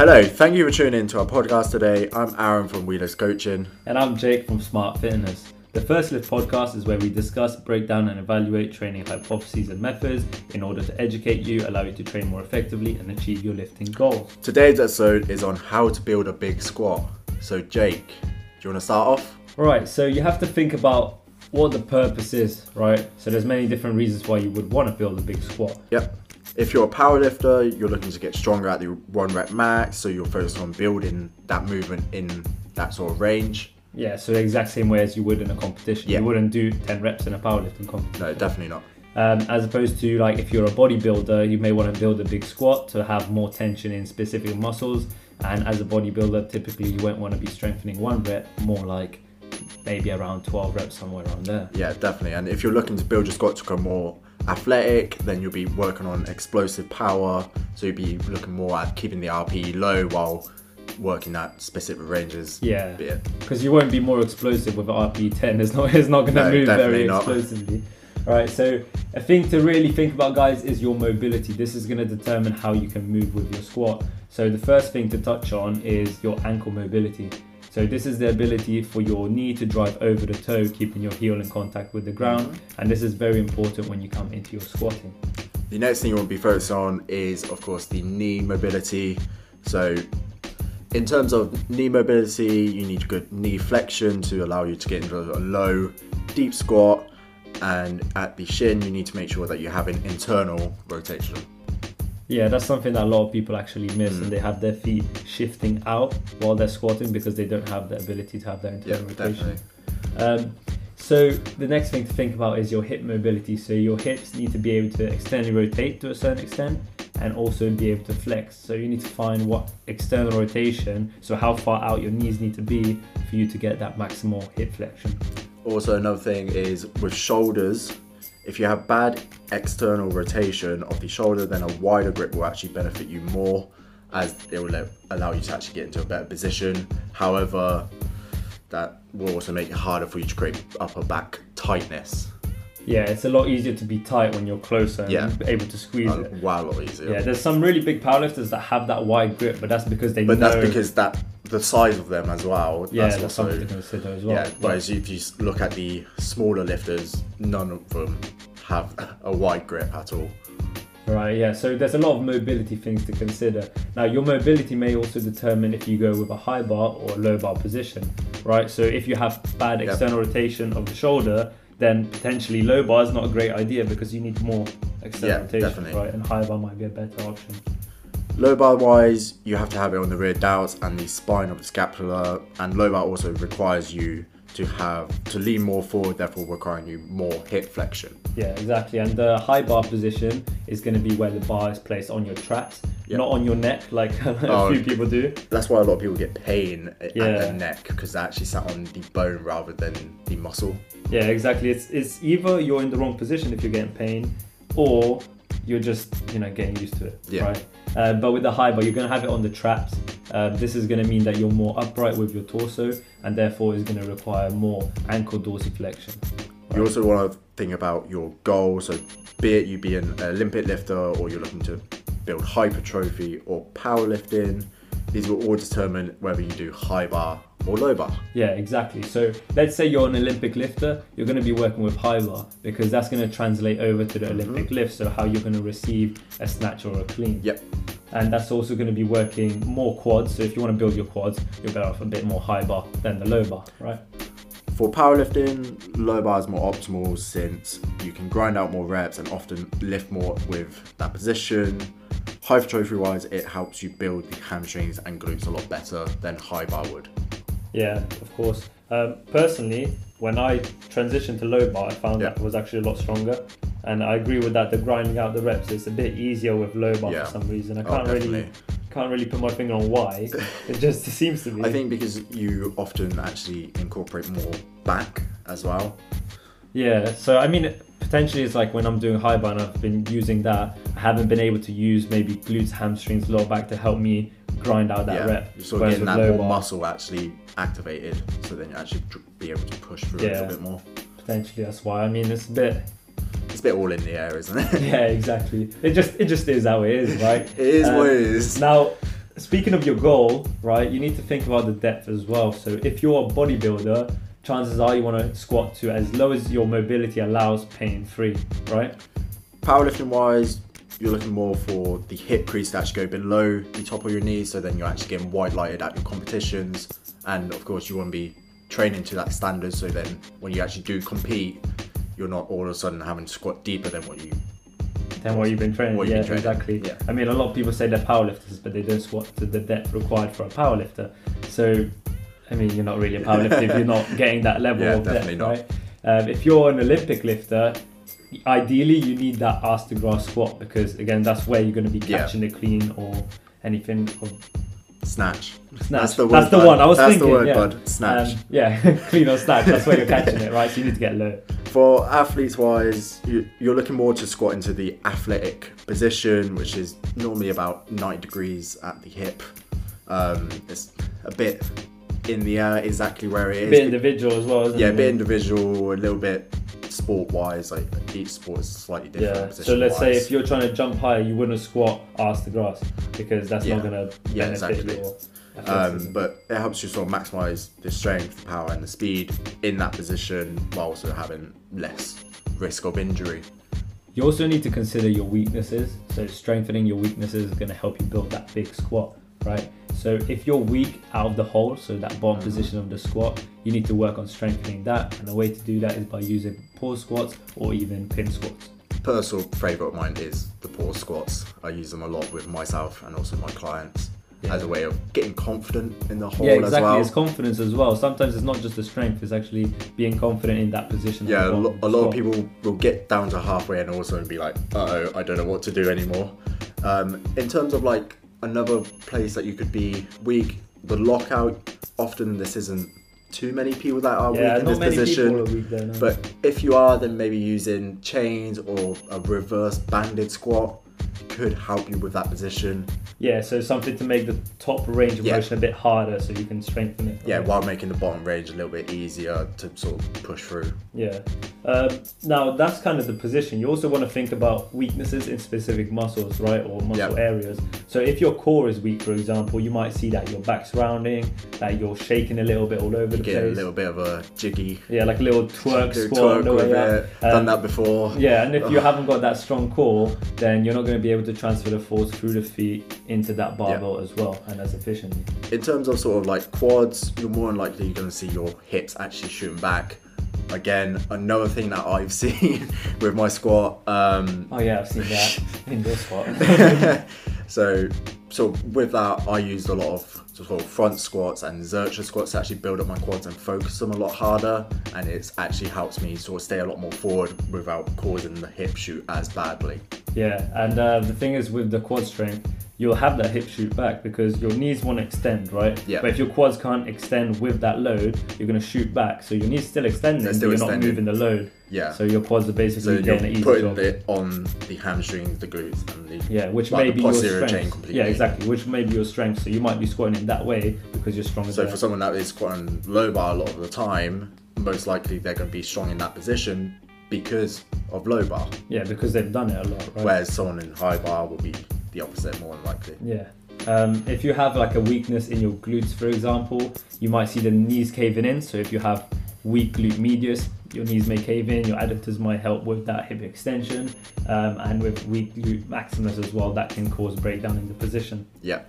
Hello, thank you for tuning in to our podcast today. I'm Aaron from Wheelers Coaching. And I'm Jake from Smart Fitness. The First Lift podcast is where we discuss, break down, and evaluate training hypotheses and methods in order to educate you, allow you to train more effectively, and achieve your lifting goals. Today's episode is on how to build a big squat. So, Jake, do you want to start off? Right, so you have to think about what the purpose is, right? So there's many different reasons why you would want to build a big squat. Yep. If you're a powerlifter, you're looking to get stronger at the one rep max, so you're focused on building that movement in that sort of range. Yeah, so the exact same way as you would in a competition. Yeah. You wouldn't do 10 reps in a powerlifting competition. No, definitely not. Um, as opposed to like if you're a bodybuilder, you may want to build a big squat to have more tension in specific muscles. And as a bodybuilder, typically you won't want to be strengthening one rep, more like maybe around 12 reps, somewhere around there. Yeah, definitely. And if you're looking to build your squat to become more athletic, then you'll be working on explosive power. So you'll be looking more at keeping the RPE low while working at specific ranges. Yeah, because you won't be more explosive with RPE 10. It's not, it's not going to No, move very not. explosively. All right, so a thing to really think about, guys, is your mobility. This is going to determine how you can move with your squat. So the first thing to touch on is your ankle mobility. So this is the ability for your knee to drive over the toe, keeping your heel in contact with the ground. And this is very important when you come into your squatting. The next thing you want to be focused on is, of course, the knee mobility. So, in terms of knee mobility, you need good knee flexion to allow you to get into a low, deep squat. And at the shin, you need to make sure that you have an internal rotation. Yeah, that's something that a lot of people actually miss, and they have their feet shifting out while they're squatting because they don't have the ability to have that Yeah, internal rotation. Um, so the next thing to think about is your hip mobility. So your hips need to be able to externally rotate to a certain extent and also be able to flex. So you need to find what external rotation, so how far out your knees need to be for you to get that maximal hip flexion. Also, another thing is with shoulders, if you have bad external rotation of the shoulder, then a wider grip will actually benefit you more as it will allow you to actually get into a better position. However, that will also make it harder for you to create upper back tightness. Yeah, it's a lot easier to be tight when you're closer and Yeah. able to squeeze Uh, it. wow, a lot easier. Yeah, there's some really big powerlifters that have that wide grip, but that's because they but know. that's because that the size of them as well. yeah, that's that's also something to consider as well. yeah. Whereas if you look at the smaller lifters, none of them have a wide grip at all. Right, yeah. So there's a lot of mobility things to consider. Now, your mobility may also determine if you go with a high bar or a low bar position, right? So if you have bad Yep. external rotation of the shoulder, then potentially low bar is not a great idea because you need more external Yeah, rotation, definitely. right? And high bar might be a better option. Low bar wise, you have to have it on the rear delts and the spine of the scapula, and low bar also requires you to have to lean more forward, therefore requiring you more hip flexion. Yeah, exactly. And the high bar position is going to be where the bar is placed on your traps, Yep. not on your neck like a Oh. few people do. That's why a lot of people get pain at the neck because they actually sat on the bone rather than the muscle. Yeah, exactly. It's it's either you're in the wrong position if you're getting pain, or you're just you know getting used to it, Yeah. right? Uh, but with the high bar, you're gonna have it on the traps. Uh, this is gonna mean that you're more upright with your torso, and therefore is gonna require more ankle dorsiflexion. You also want to think about your goal. So, be it you be an Olympic lifter or you're looking to build hypertrophy or powerlifting, these will all determine whether you do high bar or low bar. Yeah, exactly. So let's say you're an Olympic lifter, you're going to be working with high bar because that's going to translate over to the mm-hmm. Olympic lift. So how you're going to receive a snatch or a clean. Yep. And that's also going to be working more quads. So if you want to build your quads, you're better off a bit more high bar than the low bar, right? For powerlifting, low bar is more optimal since you can grind out more reps and often lift more with that position. Hypertrophy wise, it helps you build the hamstrings and glutes a lot better than high bar would. Yeah, of course. Um, personally, when I transitioned to low bar, I found Yeah. that it was actually a lot stronger. And I agree with that. The grinding out the reps is a bit easier with low bar Yeah. for some reason. I Oh, can't really can't really put my finger on why. it just seems to be. I think because you often actually incorporate more back as well. Yeah, so I mean, potentially it's like when I'm doing high bar and I've been using that, I haven't been able to use maybe glutes, hamstrings, lower back to help me grind out that yeah, rep. you're sort of getting that more bar, muscle actually activated, so then you actually be able to push through a Yeah. little bit more. Potentially that's why. I mean, it's a bit. It's a bit all in the air, isn't it? Yeah, exactly. It just it just is how it is, right? it is Um, what it is. Now, speaking of your goal, right, you need to think about the depth as well. So if you're a bodybuilder, chances are you want to squat to as low as your mobility allows, pain free, right? Powerlifting wise, you're looking more for the hip crease to actually go below the top of your knees, so then you're actually getting white lighted at your competitions. And of course, you want to be training to that standard, so then when you actually do compete, you're not all of a sudden having to squat deeper than what you than what you've been training. What yeah, been training, exactly. yeah. I mean, a lot of people say they're powerlifters, but they don't squat to the depth required for a powerlifter. So, I mean, you're not really a powerlifter if you're not getting that level Yeah, of depth, definitely not. right? Um, if you're an Olympic lifter, ideally you need that ass to grass squat because again, that's where you're going to be Yeah. catching the clean or anything. Of snatch. snatch. That's the word. That's the one I was That's thinking. the word, yeah. bud. Snatch. Um, yeah, clean or snatch. That's where you're catching it, right? So you need to get low. For athletes wise, you, you're looking more to squat into the athletic position, which is normally about 90 degrees at the hip. Um, it's a bit in the air, exactly where it A is. bit individual as well, isn't yeah, it? a bit individual, a little bit sport wise. Like each sport is slightly different. Yeah. So let's say if you're trying to jump higher, you wouldn't squat ass to grass because that's Yeah. not going to Yeah, benefit exactly. your Um, but it helps you sort of maximize the strength, the power, and the speed in that position while also having less risk of injury. you also need to consider your weaknesses. So strengthening your weaknesses is going to help you build that big squat, right? So if you're weak out of the hole, so that bottom position of the squat, you need to work on strengthening that. And the way to do that is by using pause squats or even pin squats. Personal favorite of mine is the pause squats. I use them a lot with myself and also my clients Yeah. as a way of getting confident in the hole Yeah, as exactly. well. It's confidence as well. Sometimes it's not just the strength; it's actually being confident in that position. yeah, a, lo- a lot of people will get down to halfway and also be like, "Uh oh, I don't know what to do anymore." Um, in terms of like another place that you could be weak, the lockout. Often this isn't too many people that are Yeah, weak in this many position. people are weak there. No. But if you are, then maybe using chains or a reverse banded squat could help you with that position. yeah, so something to make the top range of Yeah. motion a bit harder, so you can strengthen it. Yeah, while making the bottom range a little bit easier to sort of push through. Yeah. Um, now that's kind of the position. You also want to think about weaknesses in specific muscles, right, or muscle Yeah. areas. So if your core is weak, for example, you might see that your back's rounding, that you're shaking a little bit all over the Get a little bit of a jiggy Yeah, like a little twerk squat. twerk way up. it. Done Um, that before. Yeah, and if you haven't got that strong core, then you're not going to be able to transfer the force through the feet into that barbell as well and as efficiently. In terms of sort of like quads, you're more than likely you're going to see your hips actually shooting back. Again, another thing that I've seen with my squat. Um, Oh yeah, I've seen that in this spot. so, so with that, I used a lot of sort of front squats and Zercher squats to actually build up my quads and focus them a lot harder. And it's actually helps me sort of stay a lot more forward without causing the hip shoot as badly. Yeah, and uh, the thing is with the quad strength, you'll have that hip shoot back because your knees want to extend, right? Yeah. But if your quads can't extend with that load, you're going to shoot back. So your knees still extending, They're but you're extending. not moving the load. Yeah. So your quads are So basically you're getting an easy putting job. it on the hamstrings, the glutes, and the Yeah, which like may be your posterior strength. chain completely. Yeah, exactly. Which may be your strength. So you might be squatting in that way because you're stronger. So there. for someone that is squatting low bar a lot of the time, most likely they're going to be strong in that position because of low bar. yeah, because they've done it a lot, right? Whereas someone in high bar will be the opposite more than likely. Yeah. Um, if you have like a weakness in your glutes, for example, you might see the knees caving in. So if you have weak glute medius, your knees may cave in. Your adductors might help with that hip extension, um, and with weak glute maximus as well, that can cause breakdown in the position. Yeah.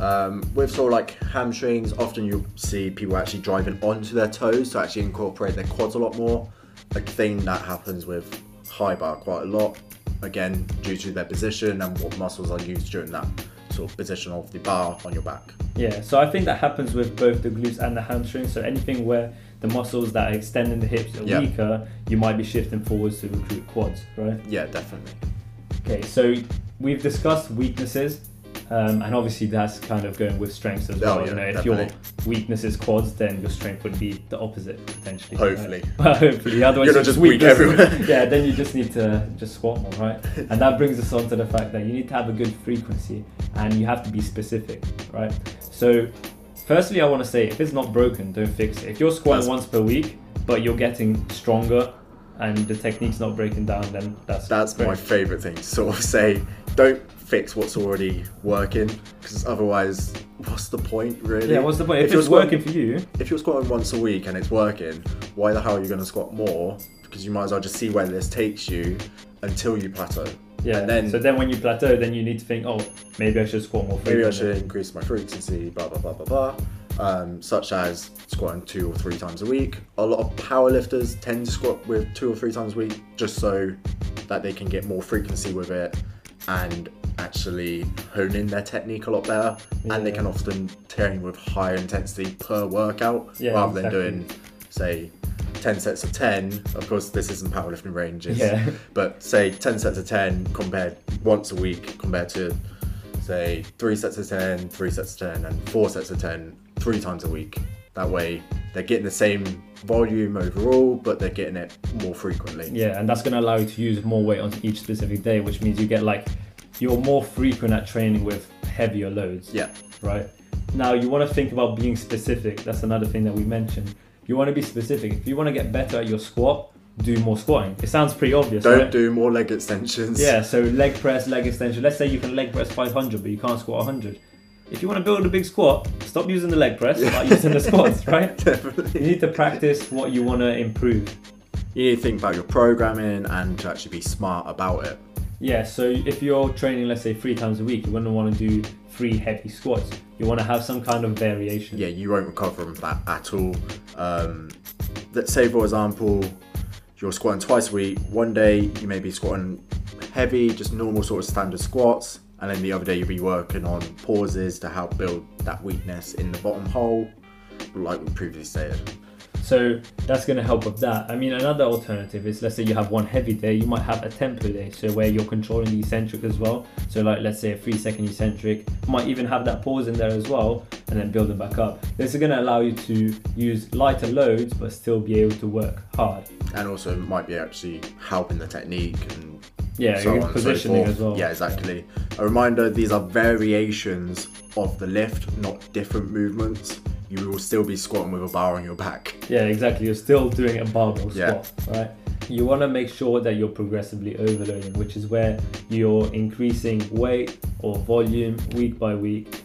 Um, with sort of like hamstrings, often you'll see people actually driving onto their toes to actually incorporate their quads a lot more. A thing that happens with high bar quite a lot, again, due to their position and what muscles are used during that sort of position of the bar on your back. Yeah. So I think that happens with both the glutes and the hamstrings. So anything where the muscles that are extending the hips are Yeah. weaker, you might be shifting forwards to recruit quads, right? Yeah, definitely. Okay, so we've discussed weaknesses, um, and obviously that's kind of going with strengths as Oh, well. yeah, you know, if definitely. your weakness is quads, then your strength would be the opposite potentially. right? Hopefully. Well, hopefully, otherwise You're not just weak everywhere. yeah, then you just need to just squat more, right? And that brings us on to the fact that you need to have a good frequency, and you have to be specific, right? So, firstly, I want to say if it's not broken, don't fix it. If you're squatting That's- once per week, but you're getting stronger. And the technique's not breaking down, then that's That's great. my favourite thing to sort of say. Don't fix what's already working because otherwise, what's the point really? Yeah, what's the point? If, you're it's squatting- working for you, if you're squatting once a week and it's working, why the hell are you going to squat more? Because you might as well just see where this takes you until you plateau. yeah. And then so then when you plateau, then you need to think, oh, maybe I should squat more maybe I should increase my frequency, blah blah blah blah blah. Um, such as squatting two or three times a week. A lot of powerlifters tend to squat with two or three times a week just so that they can get more frequency with it and actually hone in their technique a lot better. And they can often train with higher intensity per workout Yeah, rather than doing, say, 10 sets of 10. Of course, this isn't powerlifting ranges, Yeah. but say 10 sets of 10 compared once a week compared to say three sets of 10, three sets of 10, and four sets of 10 three times a week. That way, they're getting the same volume overall, but they're getting it more frequently. Yeah, and that's going to allow you to use more weight on each specific day, which means you get like you're more frequent at training with heavier loads. Yeah. Right. Now you want to think about being specific. That's another thing that we mentioned. You want to be specific. If you want to get better at your squat, do more squatting. It sounds pretty obvious, Don't right? do more leg extensions. Yeah, so leg press, leg extension. Let's say you can leg press 500, but you can't squat 100. If you want to build a big squat, stop using the leg press, start using the squats, right? Definitely. You need to practice what you want to improve. You need to think about your programming and to actually be smart about it. Yeah, so if you're training, let's say three times a week, you're going to want to do three heavy squats. You want to have some kind of variation. Yeah, you won't recover from that at all. Um, let's say, for example, you're squatting twice a week. One day you may be squatting heavy, just normal sort of standard squats, and then the other day you'll be working on pauses to help build that weakness in the bottom hole, like we previously stated. So that's going to help with that. I mean, another alternative is let's say you have one heavy day, you might have a tempo day, so where you're controlling the eccentric as well. So like let's say a three second eccentric, might even have that pause in there as well, and then build it back up. This is going to allow you to use lighter loads but still be able to work hard. And also might be actually helping the technique and Yeah, so your on and so positioning forth. as well. Yeah, exactly. A reminder: these are variations of the lift, not different movements. You will still be squatting with a bar on your back. Yeah, exactly. You're still doing a barbell Yeah. squat, right? You want to make sure that you're progressively overloading, which is where you're increasing weight or volume week by week.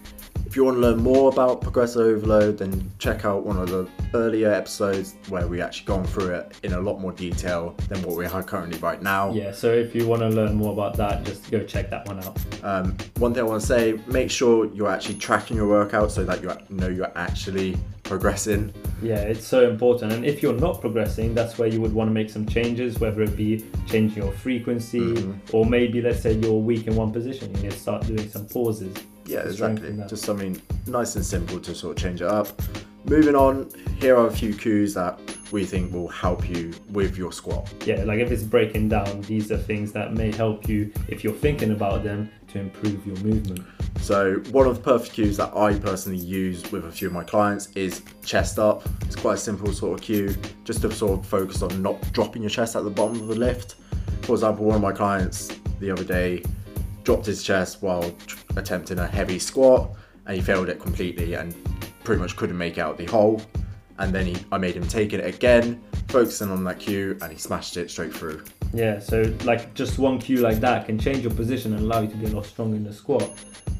If you want to learn more about progressive overload, then check out one of the earlier episodes where we actually gone through it in a lot more detail than what we are currently right now. Yeah, so if you want to learn more about that, just go check that one out. Um, one thing I want to say: make sure you're actually tracking your workout so that you know you're actually progressing. Yeah, it's so important. And if you're not progressing, that's where you would want to make some changes, whether it be changing your frequency Mhm. or maybe, let's say, you're weak in one position. You need to start doing some pauses. Yeah, exactly. Just something nice and simple to sort of change it up. Moving on, here are a few cues that we think will help you with your squat. Yeah, like if it's breaking down, these are things that may help you, if you're thinking about them, to improve your movement. So one of the perfect cues that I personally use with a few of my clients is chest up. It's quite a simple sort of cue, just to sort of focus on not dropping your chest at the bottom of the lift. For example, one of my clients the other day dropped his chest while attempting a heavy squat, and he failed it completely and pretty much couldn't make out the hole. And then he, I made him take it again, focusing on that cue, and he smashed it straight through. Yeah, so like just one cue like that can change your position and allow you to be a lot stronger in the squat.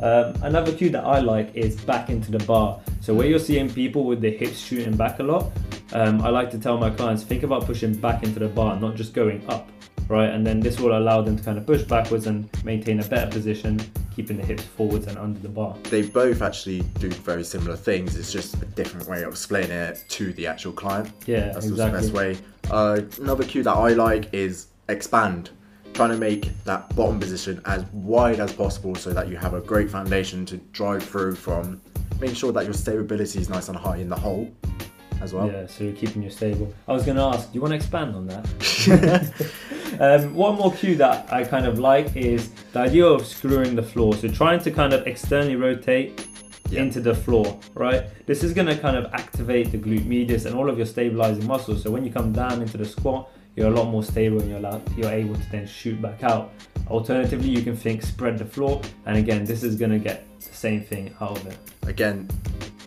Um, another cue that I like is back into the bar. So where you're seeing people with their hips shooting back a lot, um, I like to tell my clients think about pushing back into the bar, not just going up, right? And then this will allow them to kind of push backwards and maintain a better position, keeping the hips forwards and under the bar. they both actually do very similar things. It's just a different way of explaining it to the actual client. Yeah, That's exactly. the best way. Uh, another cue that I like is expand. Trying to make that bottom position as wide as possible so that you have a great foundation to drive through from. Making sure that your stability is nice and high in the hole as well. Yeah, so you're keeping you stable. I was going to ask, do you want to expand on that? um, one more cue that I kind of like is the idea of screwing the floor. So trying to kind of externally rotate Yeah. into the floor, right? This is going to kind of activate the glute medius and all of your stabilizing muscles. So when you come down into the squat, you're a lot more stable and you're, allowed, you're able to then shoot back out. Alternatively, you can think spread the floor, and again, this is going to get the same thing out of it. Again,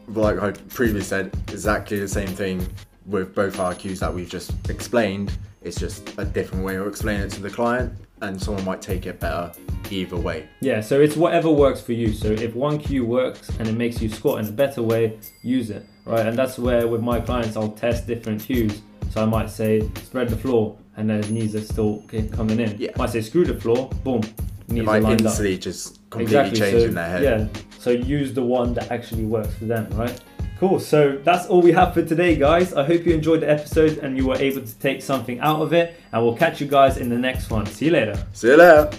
like I previously said, exactly the same thing with both our cues that we've just explained. It's just a different way of explaining it to the client, and someone might take it better either way. Yeah, so it's whatever works for you. So if one cue works and it makes you squat in a better way, use it, right? And that's where with my clients I'll test different cues. So I might say spread the floor, and their knees are still coming in. Yeah. I might say screw the floor, boom, knees are lined up. instantly just completely change so, in their head. Yeah, so use the one that actually works for them, right? Cool. So that's all we have for today, guys. I hope you enjoyed the episode and you were able to take something out of it. And we'll catch you guys in the next one. See you later. See you later.